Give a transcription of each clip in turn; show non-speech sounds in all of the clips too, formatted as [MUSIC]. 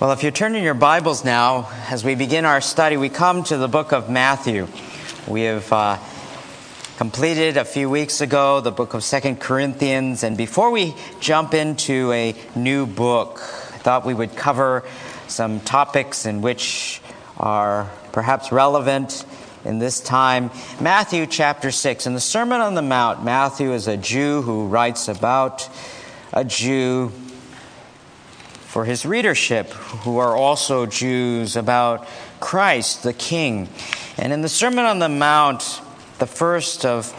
Well, if you turn in your Bibles now, as we begin our study, we come to the book of Matthew. We have uh, completed a few weeks ago the book of Second Corinthians, and before we jump into a new book, I thought we would cover some topics in which are perhaps relevant in this time. Matthew chapter 6. In the Sermon on the Mount, Matthew is a Jew who writes about a Jew for his readership, who are also Jews, about Christ the King. And in the Sermon on the Mount, the first of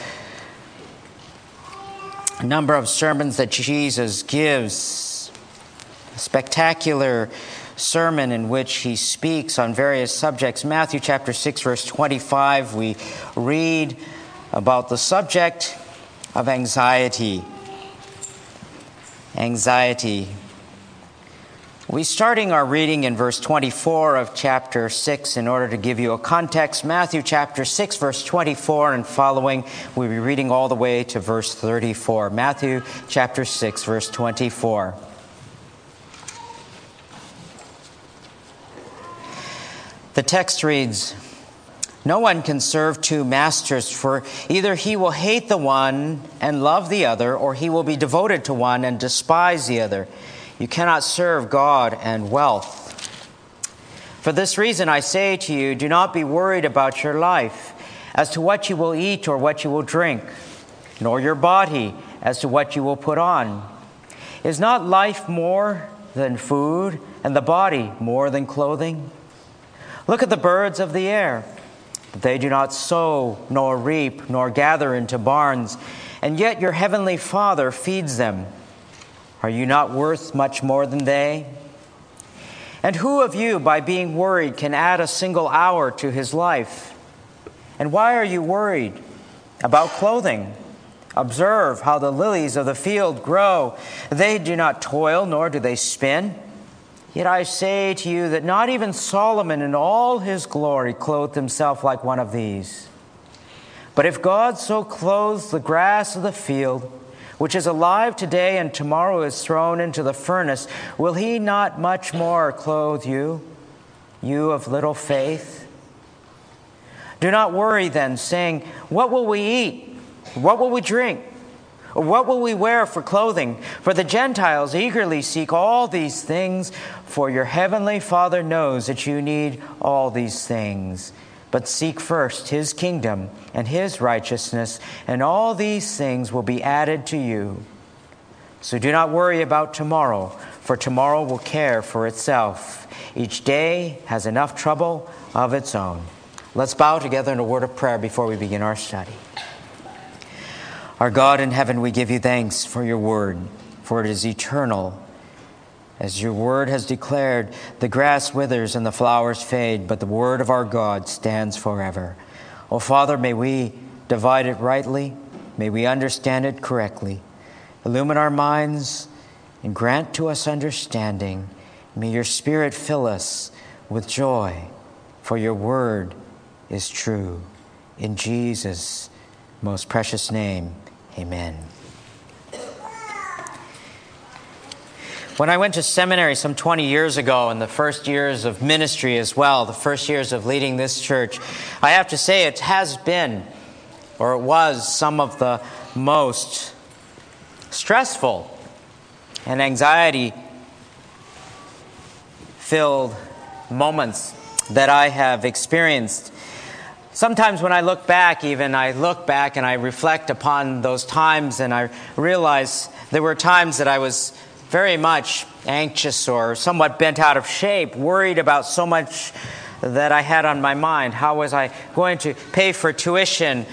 a number of sermons that Jesus gives, a spectacular sermon in which he speaks on various subjects. Matthew chapter 6, verse 25, we read about the subject of anxiety. Anxiety. We starting our reading in verse 24 of chapter 6 in order to give you a context. Matthew chapter 6 verse 24 and following, we'll be reading all the way to verse 34. Matthew chapter 6 verse 24. The text reads, no one can serve two masters, for either he will hate the one and love the other, or he will be devoted to one and despise the other. You cannot serve God and wealth. For this reason, I say to you, do not be worried about your life as to what you will eat or what you will drink, nor your body as to what you will put on. Is not life more than food, and the body more than clothing? Look at the birds of the air. They do not sow, nor reap, nor gather into barns, and yet your heavenly Father feeds them. Are you not worth much more than they? And who of you, by being worried, can add a single hour to his life? And why are you worried about clothing? Observe how the lilies of the field grow. They do not toil, nor do they spin. Yet I say to you that not even Solomon in all his glory clothed himself like one of these. But if God so clothes the grass of the field, which is alive today and tomorrow is thrown into the furnace, will he not much more clothe you, you of little faith? Do not worry then, saying, What will we eat? What will we drink? Or what will we wear for clothing? For the Gentiles eagerly seek all these things, for your heavenly Father knows that you need all these things. But seek first his kingdom and his righteousness, and all these things will be added to you. So do not worry about tomorrow, for tomorrow will care for itself. Each day has enough trouble of its own. Let's bow together in a word of prayer before we begin our study. Our God in heaven, we give you thanks for your word, for it is eternal as your word has declared, the grass withers and the flowers fade, but the word of our God stands forever. Oh, Father, may we divide it rightly. May we understand it correctly. Illumine our minds and grant to us understanding. May your Spirit fill us with joy, for your word is true. In Jesus' most precious name, amen. When I went to seminary some 20 years ago, in the first years of ministry as well, the first years of leading this church, I have to say it has been, or it was, some of the most stressful and anxiety filled moments that I have experienced. Sometimes when I look back, even, I look back and I reflect upon those times and I realize there were times that I was very much anxious or somewhat bent out of shape, worried about so much that I had on my mind. How was I going to pay for tuition?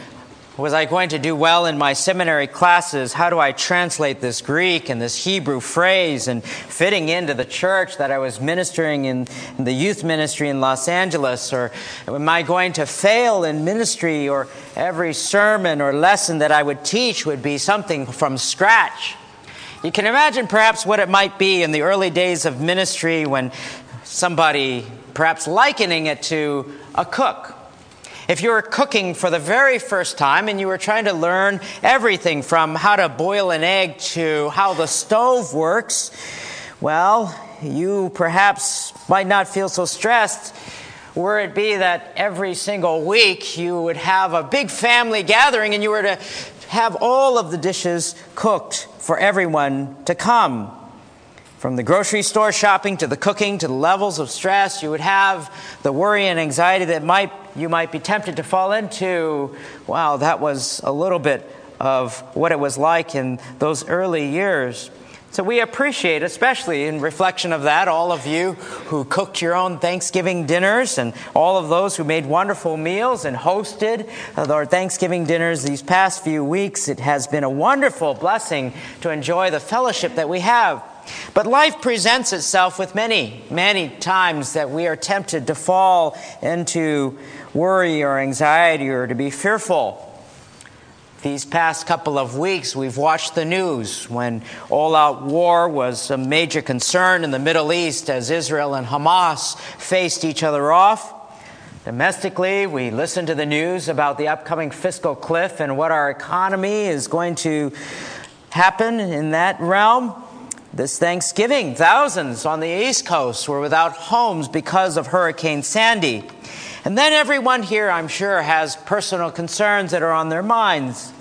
Was I going to do well in my seminary classes? How do I translate this Greek and this Hebrew phrase and fitting into the church that I was ministering in, in the youth ministry in Los Angeles? Or am I going to fail in ministry? Or every sermon or lesson that I would teach would be something from scratch? You can imagine perhaps what it might be in the early days of ministry when somebody, perhaps likening it to a cook. If you were cooking for the very first time and you were trying to learn everything from how to boil an egg to how the stove works, well, you perhaps might not feel so stressed were it be that every single week you would have a big family gathering and you were to have all of the dishes cooked for everyone to come. From the grocery store shopping to the cooking to the levels of stress, you would have the worry and anxiety that might you might be tempted to fall into. Wow, that was a little bit of what it was like in those early years. So we appreciate, especially in reflection of that, all of you who cooked your own Thanksgiving dinners and all of those who made wonderful meals and hosted uh, our Thanksgiving dinners these past few weeks. It has been a wonderful blessing to enjoy the fellowship that we have. But life presents itself with many, many times that we are tempted to fall into worry or anxiety or to be fearful. These past couple of weeks, we've watched the news when all out war was a major concern in the Middle East as Israel and Hamas faced each other off. Domestically, we listened to the news about the upcoming fiscal cliff and what our economy is going to happen in that realm. This Thanksgiving, thousands on the East Coast were without homes because of Hurricane Sandy. And then everyone here, I'm sure, has personal concerns that are on their minds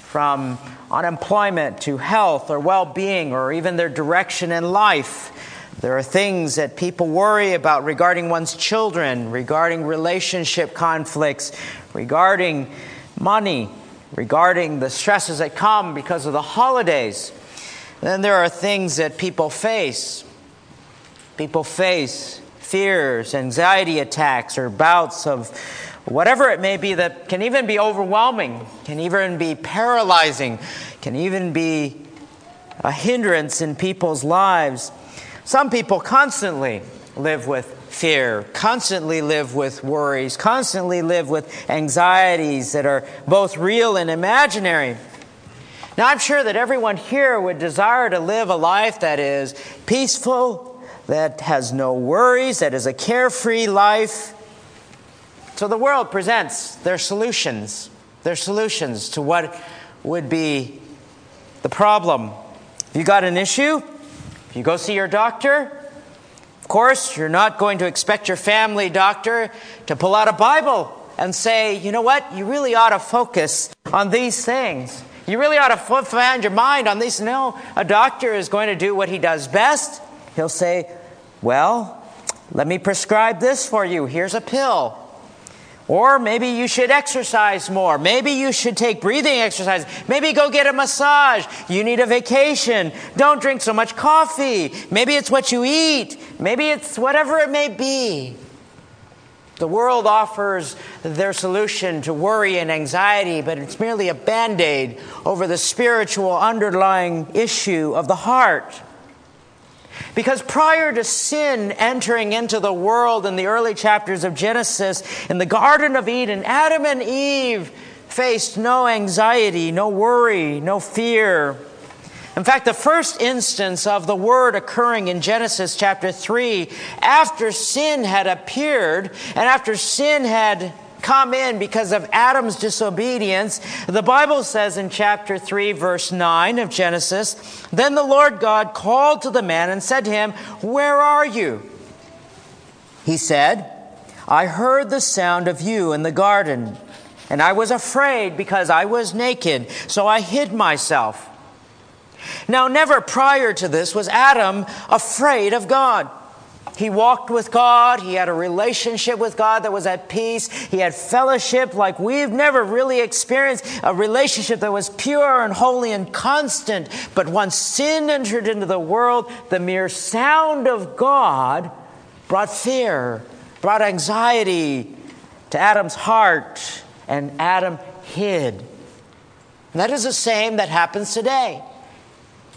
from unemployment to health or well being or even their direction in life. There are things that people worry about regarding one's children, regarding relationship conflicts, regarding money, regarding the stresses that come because of the holidays. then there are things that people face. People face fears, anxiety attacks, or bouts of whatever it may be that can even be overwhelming, can even be paralyzing, can even be a hindrance in people's lives. Some people constantly live with fear, constantly live with worries, constantly live with anxieties that are both real and imaginary. Now, I'm sure that everyone here would desire to live a life that is peaceful, that has no worries, that is a carefree life. So the world presents their solutions, their solutions to what would be the problem. If you got an issue, you go see your doctor, of course, you're not going to expect your family doctor to pull out a Bible and say, you know what, you really ought to focus on these things. You really ought to find your mind on these. No, a doctor is going to do what he does best. He'll say, well, let me prescribe this for you. Here's a pill. Or maybe you should exercise more. Maybe you should take breathing exercises. Maybe go get a massage. You need a vacation. Don't drink so much coffee. Maybe it's what you eat. Maybe it's whatever it may be. The world offers their solution to worry and anxiety, but it's merely a band aid over the spiritual underlying issue of the heart. Because prior to sin entering into the world in the early chapters of Genesis, in the Garden of Eden, Adam and Eve faced no anxiety, no worry, no fear. In fact, the first instance of the word occurring in Genesis chapter 3, after sin had appeared and after sin had come in because of Adam's disobedience. The Bible says in chapter 3, verse 9 of Genesis Then the Lord God called to the man and said to him, Where are you? He said, I heard the sound of you in the garden, and I was afraid because I was naked, so I hid myself. Now, never prior to this was Adam afraid of God. He walked with God. He had a relationship with God that was at peace. He had fellowship like we've never really experienced a relationship that was pure and holy and constant. But once sin entered into the world, the mere sound of God brought fear, brought anxiety to Adam's heart, and Adam hid. And that is the same that happens today.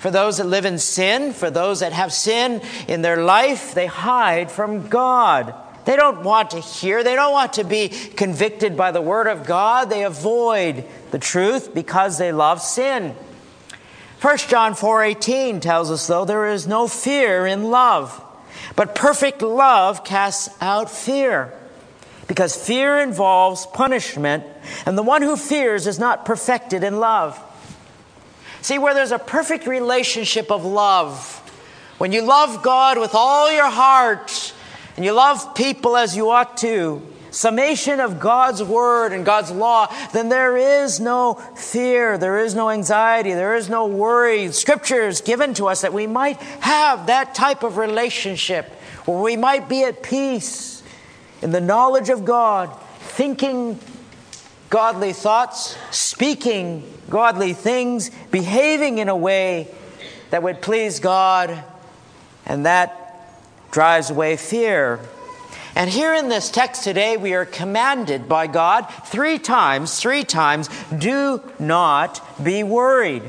For those that live in sin, for those that have sin in their life, they hide from God. They don't want to hear, they don't want to be convicted by the Word of God. They avoid the truth because they love sin. 1 John 4:18 tells us though there is no fear in love, but perfect love casts out fear. Because fear involves punishment, and the one who fears is not perfected in love. See, where there's a perfect relationship of love, when you love God with all your heart and you love people as you ought to, summation of God's word and God's law, then there is no fear, there is no anxiety, there is no worry. Scripture is given to us that we might have that type of relationship where we might be at peace in the knowledge of God, thinking godly thoughts, speaking godly things, behaving in a way that would please God, and that drives away fear. And here in this text today, we are commanded by God three times, three times, do not be worried.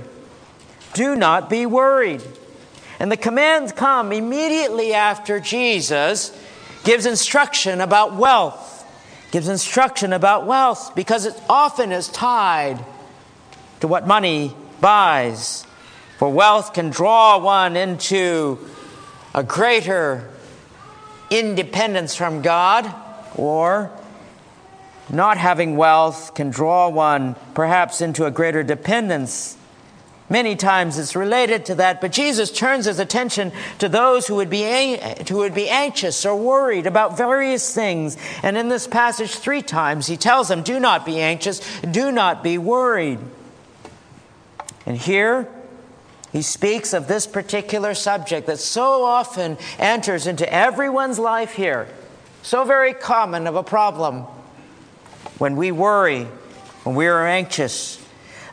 Do not be worried. And the commands come immediately after Jesus gives instruction about wealth, gives instruction about wealth because it often is tied to what money buys. For wealth can draw one into a greater independence from God, or not having wealth can draw one perhaps into a greater dependence. Many times it's related to that, but Jesus turns his attention to those who would be, who would be anxious or worried about various things. And in this passage, three times, he tells them, Do not be anxious, do not be worried. And here, he speaks of this particular subject that so often enters into everyone's life here. So very common of a problem. When we worry, when we are anxious.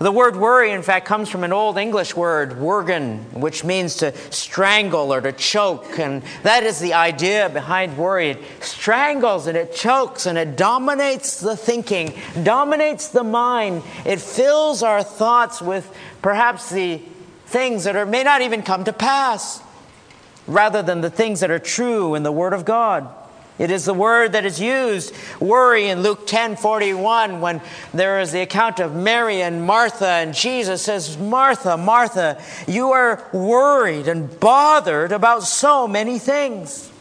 The word worry, in fact, comes from an old English word, worgen, which means to strangle or to choke. And that is the idea behind worry. It strangles and it chokes and it dominates the thinking, dominates the mind. It fills our thoughts with perhaps the things that are, may not even come to pass, rather than the things that are true in the Word of God. It is the word that is used, worry, in Luke 10 41, when there is the account of Mary and Martha, and Jesus says, Martha, Martha, you are worried and bothered about so many things.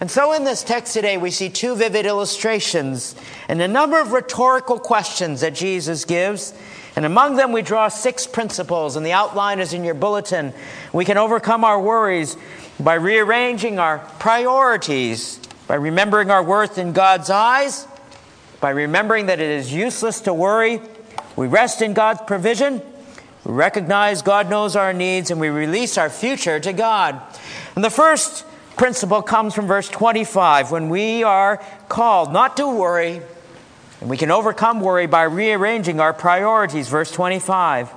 And so in this text today, we see two vivid illustrations and a number of rhetorical questions that Jesus gives and among them, we draw six principles, and the outline is in your bulletin. We can overcome our worries by rearranging our priorities, by remembering our worth in God's eyes, by remembering that it is useless to worry. We rest in God's provision. We recognize God knows our needs, and we release our future to God. And the first principle comes from verse 25 when we are called not to worry, and we can overcome worry by rearranging our priorities. Verse 25.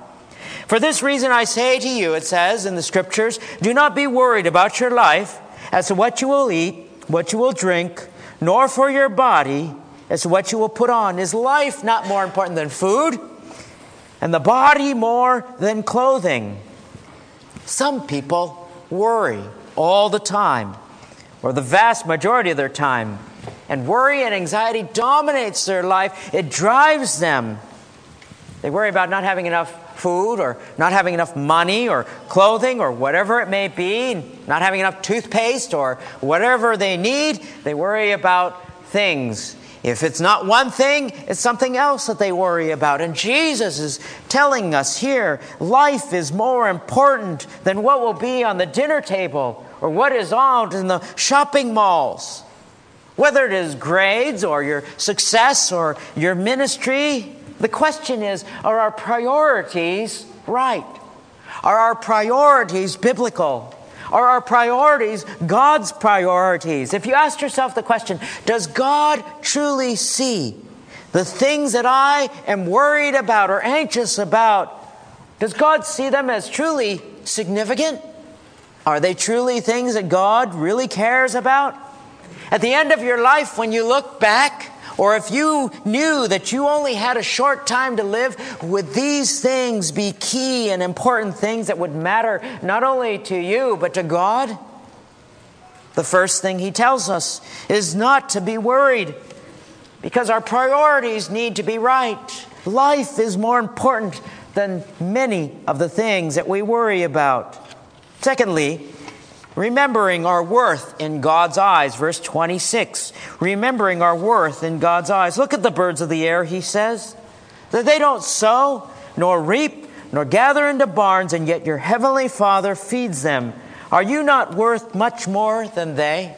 For this reason I say to you, it says in the scriptures, do not be worried about your life as to what you will eat, what you will drink, nor for your body as to what you will put on. Is life not more important than food? And the body more than clothing? Some people worry all the time, or the vast majority of their time. And worry and anxiety dominates their life. It drives them. They worry about not having enough food or not having enough money or clothing or whatever it may be, not having enough toothpaste or whatever they need. They worry about things. If it's not one thing, it's something else that they worry about. And Jesus is telling us here life is more important than what will be on the dinner table or what is out in the shopping malls. Whether it is grades or your success or your ministry, the question is are our priorities right? Are our priorities biblical? Are our priorities God's priorities? If you ask yourself the question, does God truly see the things that I am worried about or anxious about? Does God see them as truly significant? Are they truly things that God really cares about? At the end of your life, when you look back, or if you knew that you only had a short time to live, would these things be key and important things that would matter not only to you, but to God? The first thing he tells us is not to be worried because our priorities need to be right. Life is more important than many of the things that we worry about. Secondly, Remembering our worth in God's eyes. Verse 26. Remembering our worth in God's eyes. Look at the birds of the air, he says, that they don't sow, nor reap, nor gather into barns, and yet your heavenly Father feeds them. Are you not worth much more than they?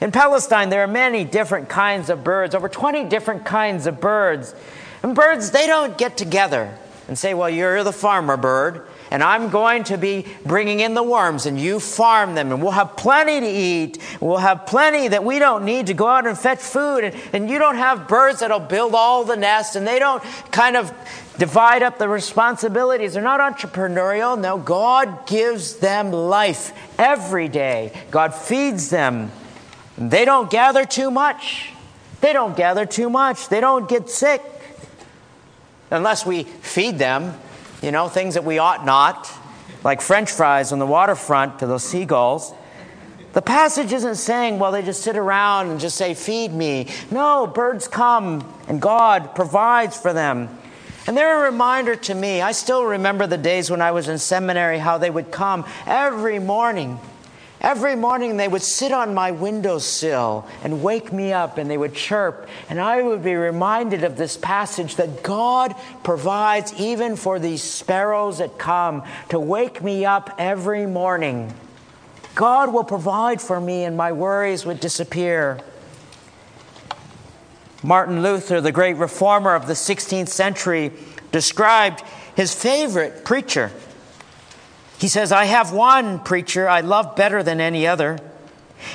In Palestine, there are many different kinds of birds, over 20 different kinds of birds. And birds, they don't get together and say, Well, you're the farmer bird, and I'm going to be bringing in the worms, and you farm them, and we'll have plenty to eat. We'll have plenty that we don't need to go out and fetch food. And, and you don't have birds that'll build all the nests, and they don't kind of divide up the responsibilities. They're not entrepreneurial. No, God gives them life every day, God feeds them. They don't gather too much. They don't gather too much. They don't get sick unless we feed them, you know, things that we ought not, like french fries on the waterfront to those seagulls. The passage isn't saying, well, they just sit around and just say, feed me. No, birds come and God provides for them. And they're a reminder to me. I still remember the days when I was in seminary, how they would come every morning Every morning they would sit on my windowsill and wake me up and they would chirp. And I would be reminded of this passage that God provides even for these sparrows that come to wake me up every morning. God will provide for me and my worries would disappear. Martin Luther, the great reformer of the 16th century, described his favorite preacher he says, I have one preacher I love better than any other.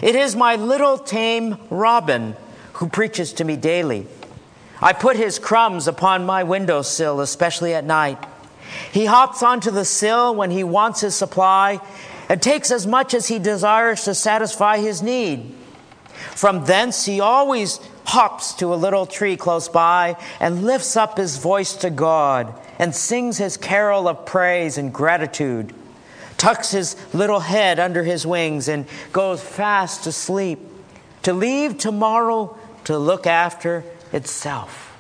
It is my little tame robin who preaches to me daily. I put his crumbs upon my windowsill, especially at night. He hops onto the sill when he wants his supply and takes as much as he desires to satisfy his need. From thence, he always hops to a little tree close by and lifts up his voice to God and sings his carol of praise and gratitude tucks his little head under his wings, and goes fast to sleep, to leave tomorrow to look after itself.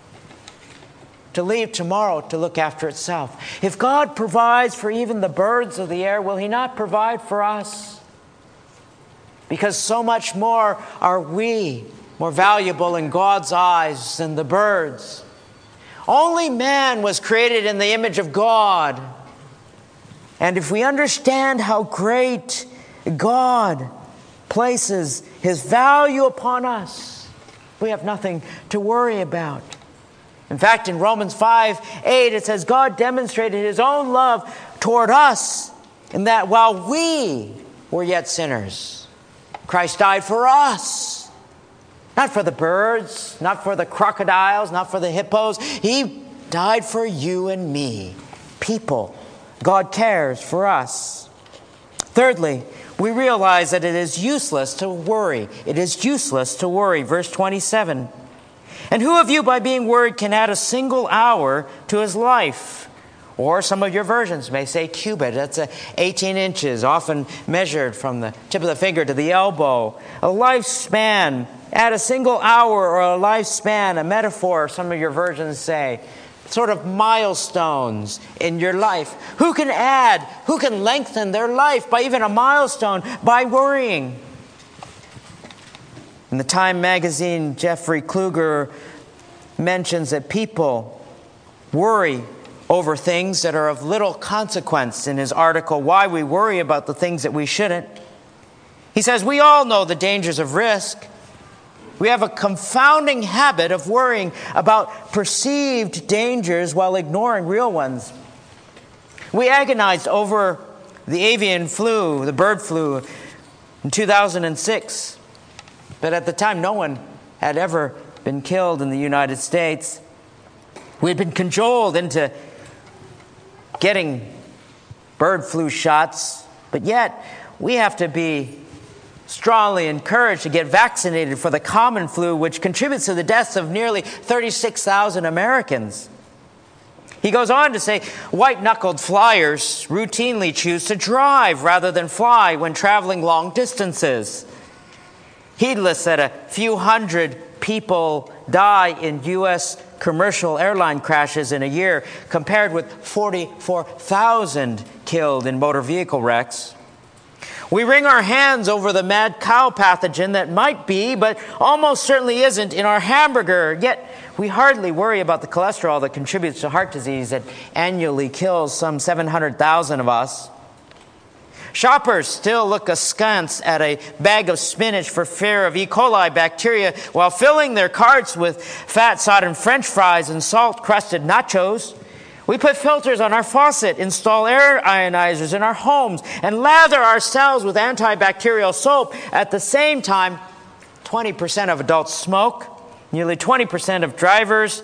To leave tomorrow to look after itself. If God provides for even the birds of the air, will He not provide for us? Because so much more are we more valuable in God's eyes than the birds. Only man was created in the image of God. And if we understand how great God places his value upon us, we have nothing to worry about. In fact, in Romans 5 8, it says, God demonstrated his own love toward us in that while we were yet sinners, Christ died for us. Not for the birds, not for the crocodiles, not for the hippos. He died for you and me, people God cares for us. Thirdly, we realize that it is useless to worry. It is useless to worry. Verse 27. And who of you, by being worried, can add a single hour to his life? Or some of your versions may say cubit. That's a 18 inches, often measured from the tip of the finger to the elbow. A lifespan. Add a single hour or a lifespan, a metaphor, some of your versions say sort of milestones in your life. Who can add, who can lengthen their life by even a milestone by worrying? In the Time magazine, Jeffrey Kluger mentions that people worry over things that are of little consequence in his article, Why We Worry About the Things That We Shouldn't. He says, We all know the dangers of risk. We have a confounding habit of worrying about perceived dangers while ignoring real ones. We agonized over the avian flu, the bird flu, in 2006. But at the time, no one had ever been killed in the United States. We had been cajoled into getting bird flu shots, but yet we have to be strongly encouraged to get vaccinated for the common flu, which contributes to the deaths of nearly 36,000 Americans. He goes on to say white knuckled flyers routinely choose to drive rather than fly when traveling long distances. Heedless that a few hundred people die in U.S. commercial airline crashes in a year, compared with 44,000 killed in motor vehicle wrecks. We wring our hands over the mad cow pathogen that might be, but almost certainly isn't, in our hamburger, yet we hardly worry about the cholesterol that contributes to heart disease that annually kills some 700,000 of us. Shoppers still look askance at a bag of spinach for fear of E. coli bacteria while filling their carts with fat sodden french fries and salt crusted nachos. We put filters on our faucet, install air ionizers in our homes, and lather ourselves with antibacterial soap. At the same time, 20% of adults smoke, nearly 20% of drivers,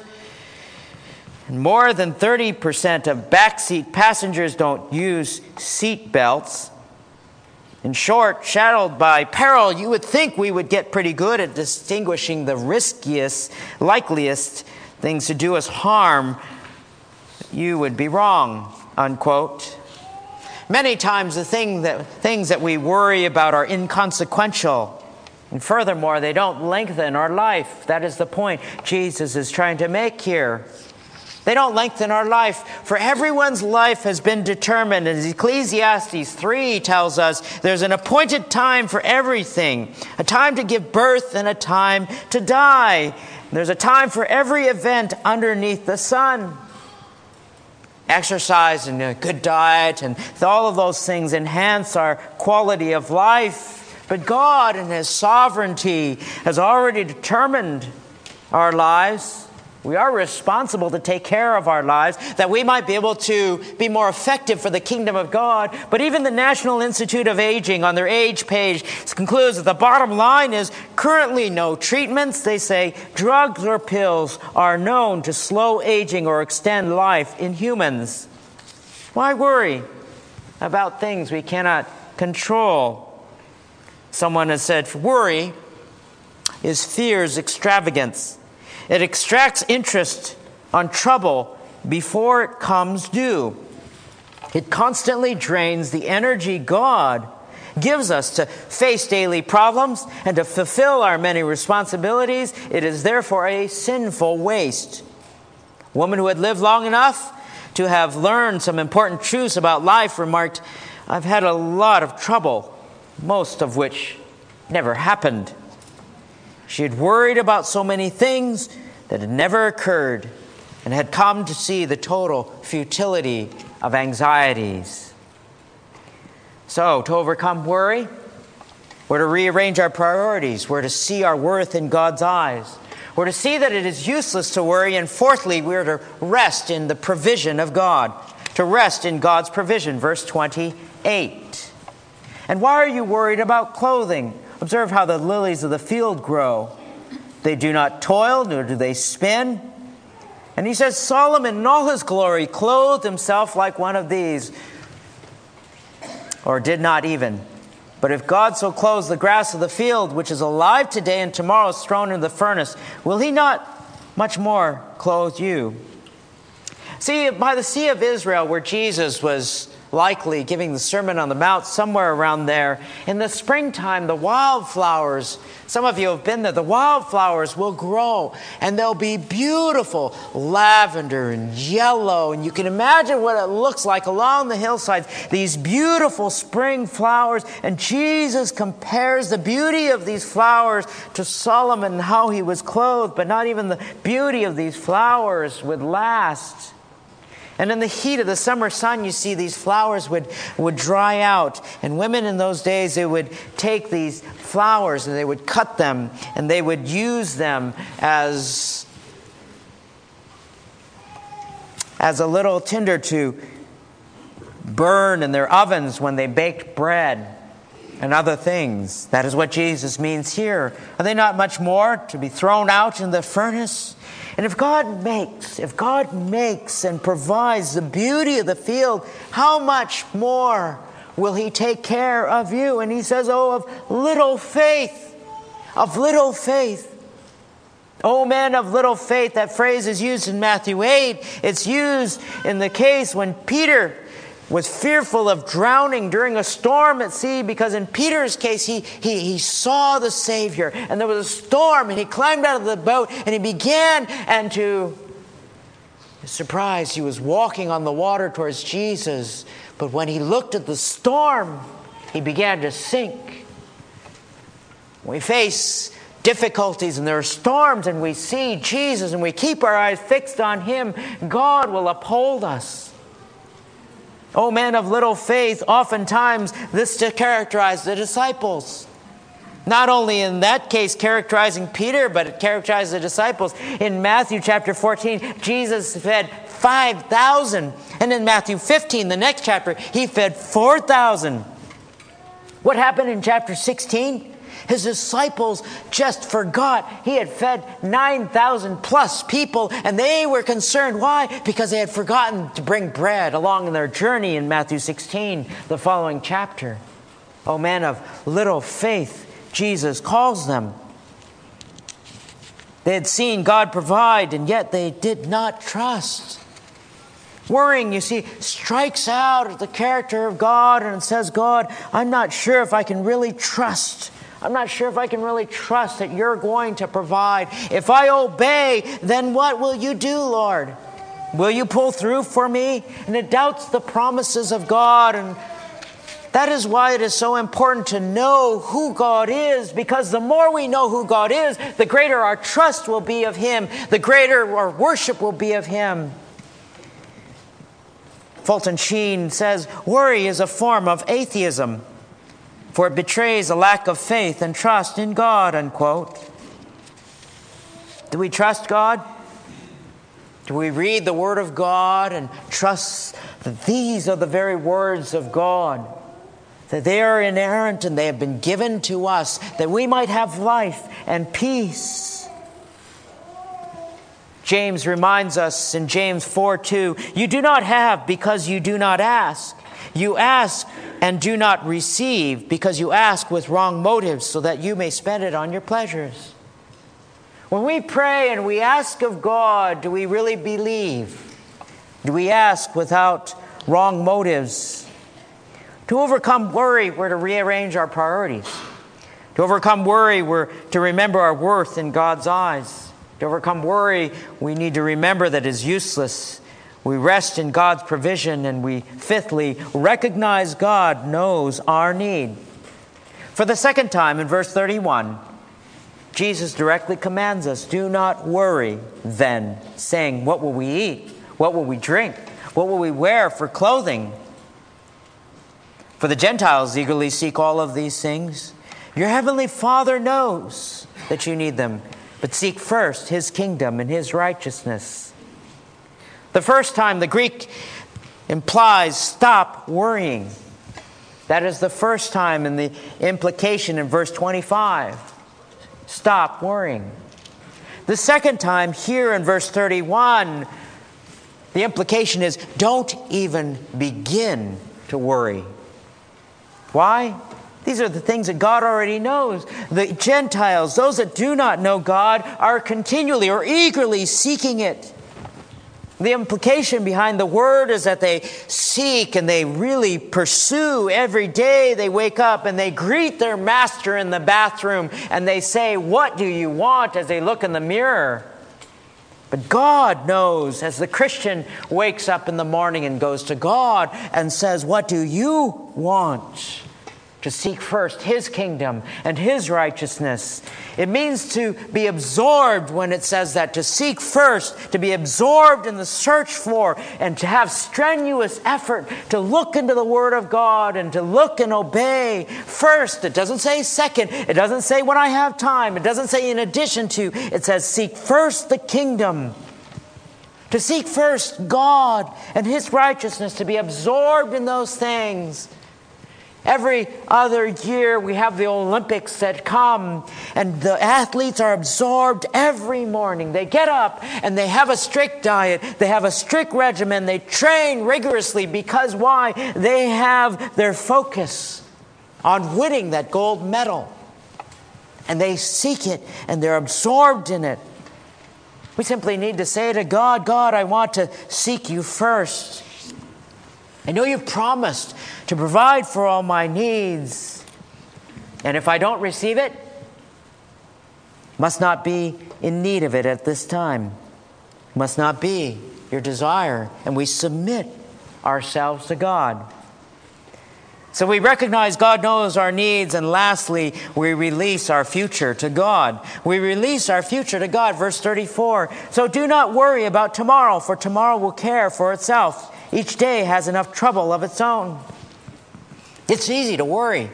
and more than 30% of backseat passengers don't use seat belts. In short, shadowed by peril, you would think we would get pretty good at distinguishing the riskiest, likeliest things to do us harm. You would be wrong, unquote. Many times, the thing that, things that we worry about are inconsequential. And furthermore, they don't lengthen our life. That is the point Jesus is trying to make here. They don't lengthen our life, for everyone's life has been determined. As Ecclesiastes 3 tells us, there's an appointed time for everything a time to give birth and a time to die. There's a time for every event underneath the sun. Exercise and a good diet and all of those things enhance our quality of life. But God, in His sovereignty, has already determined our lives. We are responsible to take care of our lives that we might be able to be more effective for the kingdom of God. But even the National Institute of Aging on their age page concludes that the bottom line is currently no treatments. They say drugs or pills are known to slow aging or extend life in humans. Why worry about things we cannot control? Someone has said, worry is fear's extravagance. It extracts interest on trouble before it comes due. It constantly drains the energy God gives us to face daily problems and to fulfill our many responsibilities. It is therefore a sinful waste. A woman who had lived long enough to have learned some important truths about life remarked, I've had a lot of trouble, most of which never happened. She had worried about so many things that had never occurred and had come to see the total futility of anxieties. So, to overcome worry, we're to rearrange our priorities. We're to see our worth in God's eyes. We're to see that it is useless to worry. And fourthly, we're to rest in the provision of God, to rest in God's provision. Verse 28. And why are you worried about clothing? Observe how the lilies of the field grow. They do not toil, nor do they spin. And he says, Solomon in all his glory clothed himself like one of these, or did not even. But if God so clothes the grass of the field, which is alive today and tomorrow is thrown into the furnace, will he not much more clothe you? See, by the Sea of Israel, where Jesus was likely giving the Sermon on the Mount, somewhere around there, in the springtime, the wildflowers, some of you have been there, the wildflowers will grow and they'll be beautiful, lavender and yellow. And you can imagine what it looks like along the hillsides, these beautiful spring flowers. And Jesus compares the beauty of these flowers to Solomon and how he was clothed, but not even the beauty of these flowers would last. And in the heat of the summer sun, you see these flowers would, would dry out. And women in those days, they would take these flowers and they would cut them and they would use them as, as a little tinder to burn in their ovens when they baked bread and other things. That is what Jesus means here. Are they not much more to be thrown out in the furnace? And if God makes, if God makes and provides the beauty of the field, how much more will He take care of you? And He says, Oh, of little faith, of little faith. Oh, man of little faith, that phrase is used in Matthew 8. It's used in the case when Peter was fearful of drowning during a storm at sea because in Peter's case, he, he, he saw the Savior and there was a storm and he climbed out of the boat and he began and to his surprise, he was walking on the water towards Jesus. But when he looked at the storm, he began to sink. We face difficulties and there are storms and we see Jesus and we keep our eyes fixed on him, God will uphold us. O man of little faith, oftentimes this to characterize the disciples. Not only in that case characterizing Peter, but it characterized the disciples. In Matthew chapter 14, Jesus fed 5,000. And in Matthew 15, the next chapter, he fed 4,000. What happened in chapter 16? His disciples just forgot he had fed 9,000 plus people, and they were concerned. Why? Because they had forgotten to bring bread along in their journey in Matthew 16, the following chapter. Oh, man of little faith, Jesus calls them. They had seen God provide, and yet they did not trust. Worrying, you see, strikes out at the character of God and says, God, I'm not sure if I can really trust. I'm not sure if I can really trust that you're going to provide. If I obey, then what will you do, Lord? Will you pull through for me? And it doubts the promises of God and that is why it is so important to know who God is, because the more we know who God is, the greater our trust will be of Him, the greater our worship will be of Him. Fulton Sheen says worry is a form of atheism, for it betrays a lack of faith and trust in God, unquote. Do we trust God? Do we read the Word of God and trust that these are the very words of God? that they are inerrant and they have been given to us that we might have life and peace. James reminds us in James 4 2 you do not have because you do not ask. You ask and do not receive because you ask with wrong motives so that you may spend it on your pleasures. When we pray and we ask of God, do we really believe? Do we ask without wrong motives? To overcome worry, we're to rearrange our priorities. To overcome worry, we're to remember our worth in God's eyes. To overcome worry, we need to remember that it's useless. We rest in God's provision, and we, fifthly, recognize God knows our need. For the second time in verse 31, Jesus directly commands us do not worry then, saying, What will we eat? What will we drink? What will we wear for clothing? For the Gentiles eagerly seek all of these things. Your heavenly Father knows that you need them, but seek first his kingdom and his righteousness. The first time, the Greek implies stop worrying. That is the first time in the implication in verse 25. Stop worrying. The second time, here in verse 31, the implication is don't even begin to worry. Why? These are the things that God already knows. The Gentiles, those that do not know God, are continually or eagerly seeking it. The implication behind the word is that they seek and they really pursue every day. They wake up and they greet their master in the bathroom and they say, What do you want? as they look in the mirror. But God knows as the Christian wakes up in the morning and goes to God and says, What do you want? To seek first His kingdom and His righteousness. It means to be absorbed when it says that, to seek first, to be absorbed in the search for, and to have strenuous effort to look into the Word of God and to look and obey first. It doesn't say second, it doesn't say when I have time, it doesn't say in addition to, it says seek first the kingdom to seek first God and His righteousness, to be absorbed in those things. Every other year, we have the Olympics that come, and the athletes are absorbed every morning. They get up and they have a strict diet, they have a strict regimen, they train rigorously because why? They have their focus on winning that gold medal. And they seek it and they're absorbed in it. We simply need to say to God, God, I want to seek you first. I know you've promised to provide for all my needs. And if I don't receive it, must not be in need of it at this time. Must not be your desire. And we submit ourselves to God. So we recognize God knows our needs, and lastly, we release our future to God. We release our future to God. Verse 34 So do not worry about tomorrow, for tomorrow will care for itself. Each day has enough trouble of its own. It's easy to worry,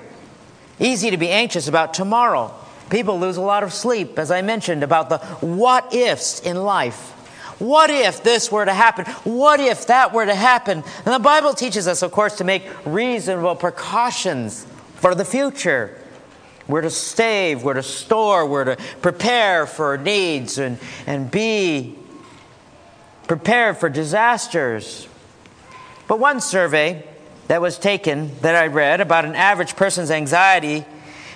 easy to be anxious about tomorrow. People lose a lot of sleep, as I mentioned, about the what ifs in life. What if this were to happen? What if that were to happen? And the Bible teaches us, of course, to make reasonable precautions for the future. We're to save, we're to store, we're to prepare for needs and, and be prepared for disasters. But one survey that was taken that I read about an average person's anxiety,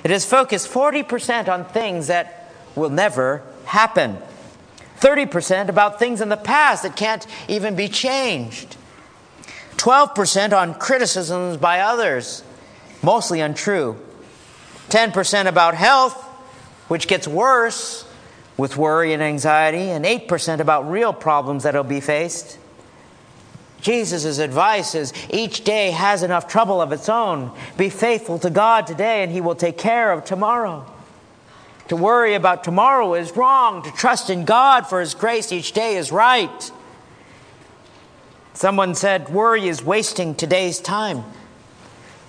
it is focused 40% on things that will never happen. 30% about things in the past that can't even be changed. 12% on criticisms by others, mostly untrue. 10% about health, which gets worse with worry and anxiety, and 8% about real problems that will be faced. Jesus' advice is each day has enough trouble of its own. Be faithful to God today, and He will take care of tomorrow. To worry about tomorrow is wrong. To trust in God for His grace each day is right. Someone said, Worry is wasting today's time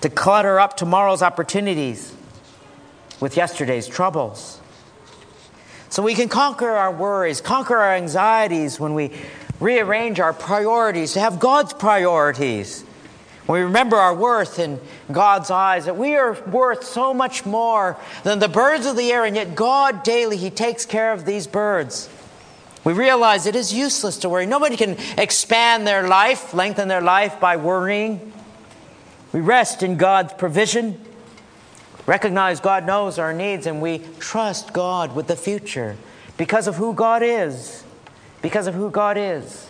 to clutter up tomorrow's opportunities with yesterday's troubles. So we can conquer our worries, conquer our anxieties when we rearrange our priorities to have God's priorities. We remember our worth in God's eyes, that we are worth so much more than the birds of the air, and yet God daily, He takes care of these birds. We realize it is useless to worry. Nobody can expand their life, lengthen their life by worrying. We rest in God's provision, recognize God knows our needs, and we trust God with the future because of who God is. Because of who God is.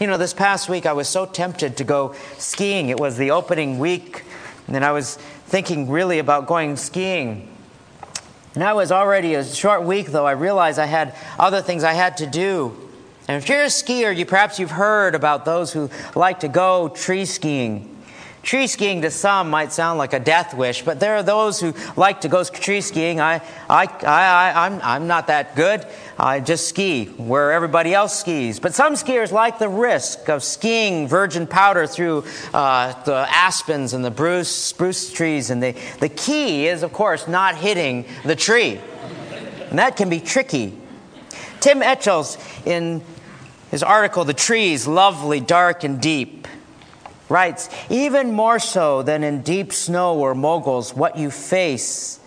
You know, this past week I was so tempted to go skiing. It was the opening week, and I was thinking really about going skiing. And I was already a short week, though. I realized I had other things I had to do. And if you're a skier, you perhaps you've heard about those who like to go tree skiing. Tree skiing to some might sound like a death wish, but there are those who like to go tree skiing. I, I, I, I'm, I'm not that good. I just ski where everybody else skis. But some skiers like the risk of skiing virgin powder through uh, the aspens and the spruce, spruce trees. And the, the key is, of course, not hitting the tree. And that can be tricky. Tim Etchells, in his article, The Trees, Lovely, Dark, and Deep, writes, even more so than in deep snow or moguls, what you face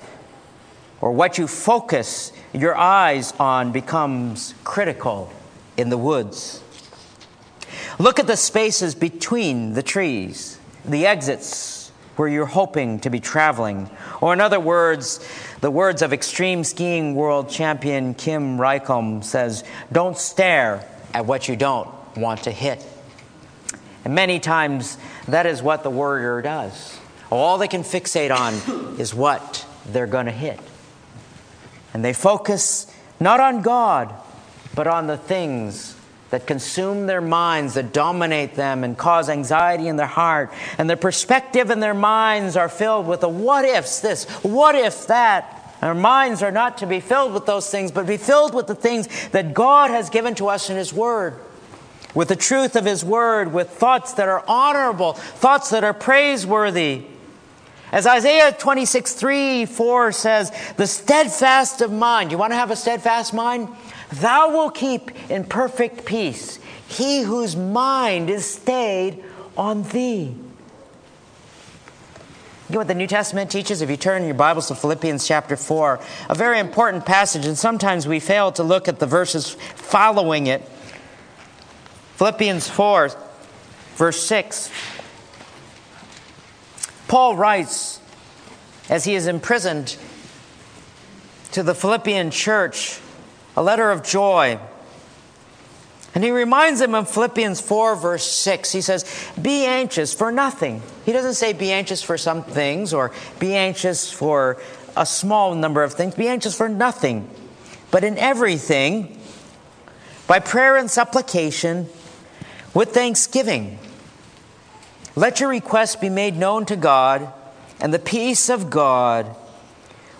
or what you focus your eyes on becomes critical in the woods. Look at the spaces between the trees, the exits where you're hoping to be traveling. Or, in other words, the words of extreme skiing world champion Kim Reichhelm says, Don't stare at what you don't want to hit. And many times that is what the warrior does. All they can fixate on [COUGHS] is what they're going to hit. And they focus not on God, but on the things that consume their minds, that dominate them and cause anxiety in their heart. And their perspective and their minds are filled with the what ifs this, what if that. Our minds are not to be filled with those things, but be filled with the things that God has given to us in His Word with the truth of His Word, with thoughts that are honorable, thoughts that are praiseworthy. As Isaiah 26, 3, 4 says, the steadfast of mind, you want to have a steadfast mind? Thou will keep in perfect peace he whose mind is stayed on thee. You know what the New Testament teaches? If you turn your Bibles to Philippians chapter 4, a very important passage, and sometimes we fail to look at the verses following it. Philippians 4, verse 6. Paul writes, as he is imprisoned, to the Philippian church, a letter of joy. And he reminds them of Philippians 4, verse 6. He says, Be anxious for nothing. He doesn't say be anxious for some things or be anxious for a small number of things. Be anxious for nothing. But in everything, by prayer and supplication, with thanksgiving. Let your requests be made known to God, and the peace of God,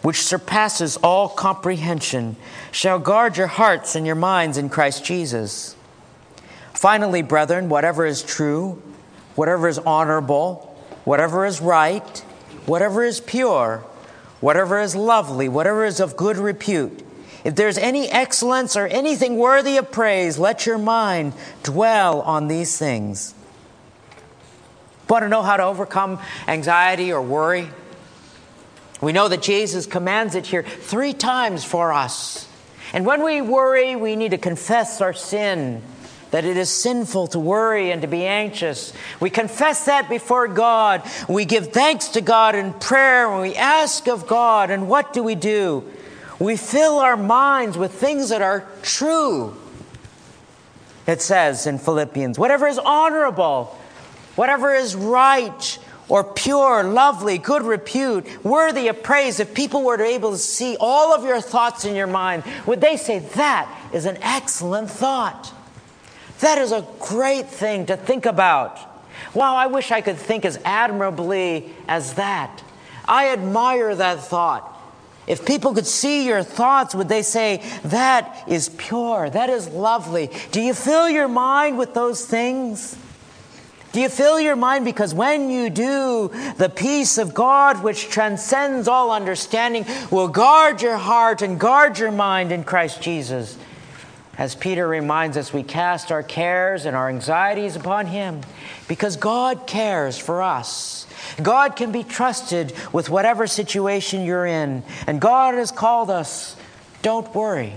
which surpasses all comprehension, shall guard your hearts and your minds in Christ Jesus. Finally, brethren, whatever is true, whatever is honorable, whatever is right, whatever is pure, whatever is lovely, whatever is of good repute, if there's any excellence or anything worthy of praise, let your mind dwell on these things. Want to know how to overcome anxiety or worry? We know that Jesus commands it here three times for us. And when we worry, we need to confess our sin, that it is sinful to worry and to be anxious. We confess that before God. We give thanks to God in prayer and we ask of God. And what do we do? We fill our minds with things that are true. It says in Philippians, whatever is honorable, whatever is right, or pure, lovely, good repute, worthy of praise, if people were able to see all of your thoughts in your mind, would they say that is an excellent thought? That is a great thing to think about. Wow, I wish I could think as admirably as that. I admire that thought. If people could see your thoughts, would they say, That is pure, that is lovely? Do you fill your mind with those things? Do you fill your mind? Because when you do, the peace of God, which transcends all understanding, will guard your heart and guard your mind in Christ Jesus. As Peter reminds us, we cast our cares and our anxieties upon Him because God cares for us. God can be trusted with whatever situation you're in. And God has called us don't worry.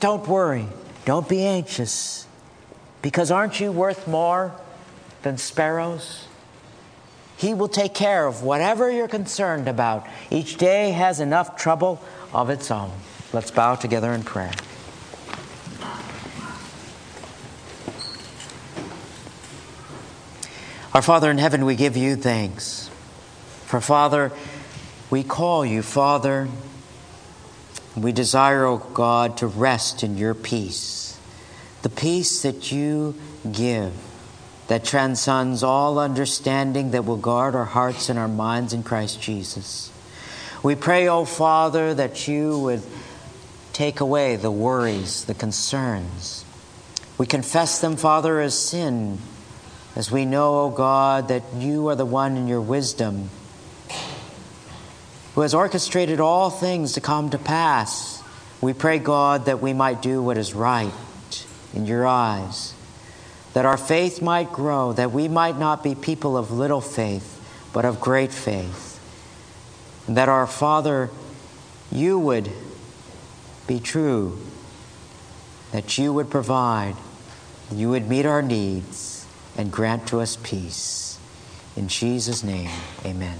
Don't worry. Don't be anxious. Because aren't you worth more than sparrows? He will take care of whatever you're concerned about. Each day has enough trouble of its own. Let's bow together in prayer. Our Father in heaven, we give you thanks. For Father, we call you Father. We desire, O oh God, to rest in your peace, the peace that you give that transcends all understanding, that will guard our hearts and our minds in Christ Jesus. We pray, O oh Father, that you would take away the worries, the concerns. We confess them, Father, as sin, as we know, O oh God, that you are the one in your wisdom who has orchestrated all things to come to pass. We pray, God, that we might do what is right in your eyes that our faith might grow, that we might not be people of little faith, but of great faith. And that our Father, you would be true, that you would provide, you would meet our needs, and grant to us peace. In Jesus' name, amen.